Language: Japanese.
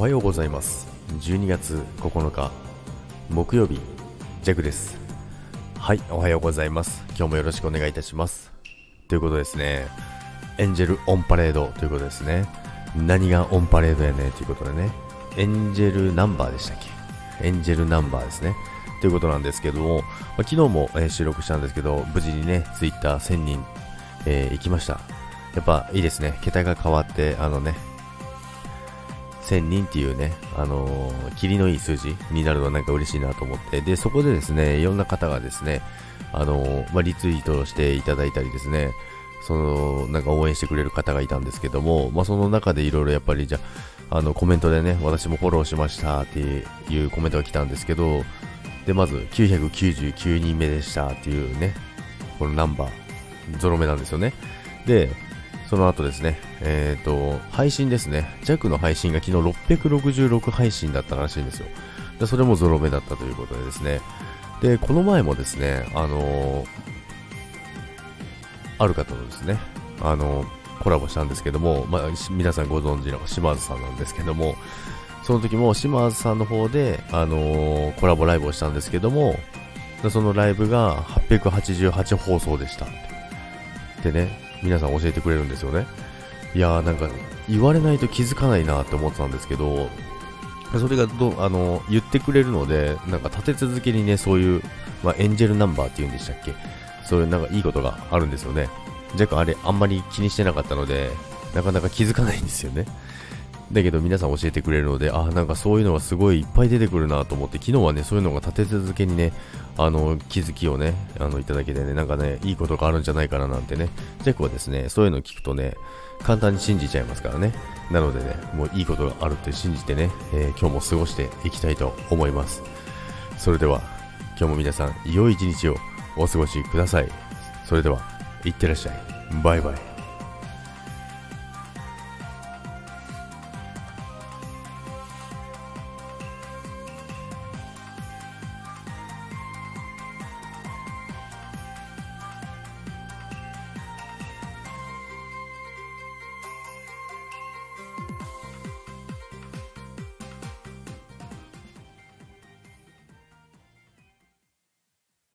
おはようございます。12月9日木曜日ジャクです。はいおはようございます。今日もよろしくお願いいたします。ということですね。エンジェルオンパレードということですね。何がオンパレードやねということでね。エンジェルナンバーでしたっけ？エンジェルナンバーですね。ということなんですけども、まあ、昨日も、えー、収録したんですけど無事にねツイッター1000人、えー、行きました。やっぱいいですね。桁が変わってあのね1000人っていうね、あのー、霧のいい数字になるのはなんか嬉しいなと思って、で、そこでですね、いろんな方がですね、あのー、まあ、リツイートしていただいたりですね、その、なんか応援してくれる方がいたんですけども、まあ、その中でいろいろやっぱりじゃあの、コメントでね、私もフォローしましたっていうコメントが来たんですけど、で、まず999人目でしたっていうね、このナンバー、ゾロ目なんですよね。で、その後ですね、えっ、ー、と、配信ですね。弱の配信が昨日666配信だったらしいんですよ。でそれもゾロ目だったということでですね。で、この前もですね、あのー、ある方とですね、あのー、コラボしたんですけども、まあ、皆さんご存知の島津さんなんですけども、その時も島津さんの方で、あのコラボライブをしたんですけども、そのライブが888放送でした。でね、皆さん教えてくれるんですよね。いやーなんか言われないと気づかないなって思ってたんですけど、それがどあの言ってくれるので、なんか立て続けにね、そういう、まあ、エンジェルナンバーっていうんでしたっけ？そういうなんかいいことがあるんですよね。若干あれあんまり気にしてなかったので、なかなか気づかないんですよね。だけど皆さん教えてくれるので、あ、なんかそういうのがすごいいっぱい出てくるなと思って、昨日はね、そういうのが立て続けにね、あの、気づきをね、あの、いただけてね、なんかね、いいことがあるんじゃないかななんてね、ジェクはですね、そういうのを聞くとね、簡単に信じちゃいますからね。なのでね、もういいことがあるって信じてね、えー、今日も過ごしていきたいと思います。それでは、今日も皆さん、良い一日をお過ごしください。それでは、いってらっしゃい。バイバイ。